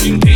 Thank you.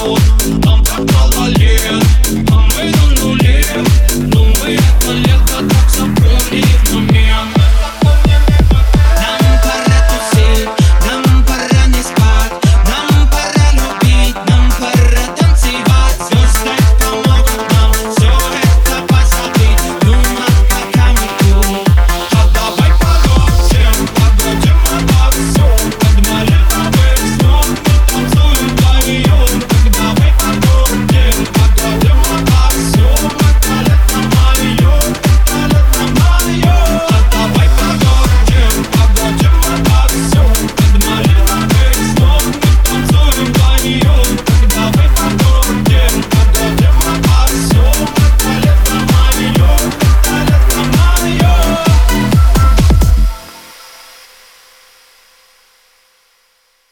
Там так мало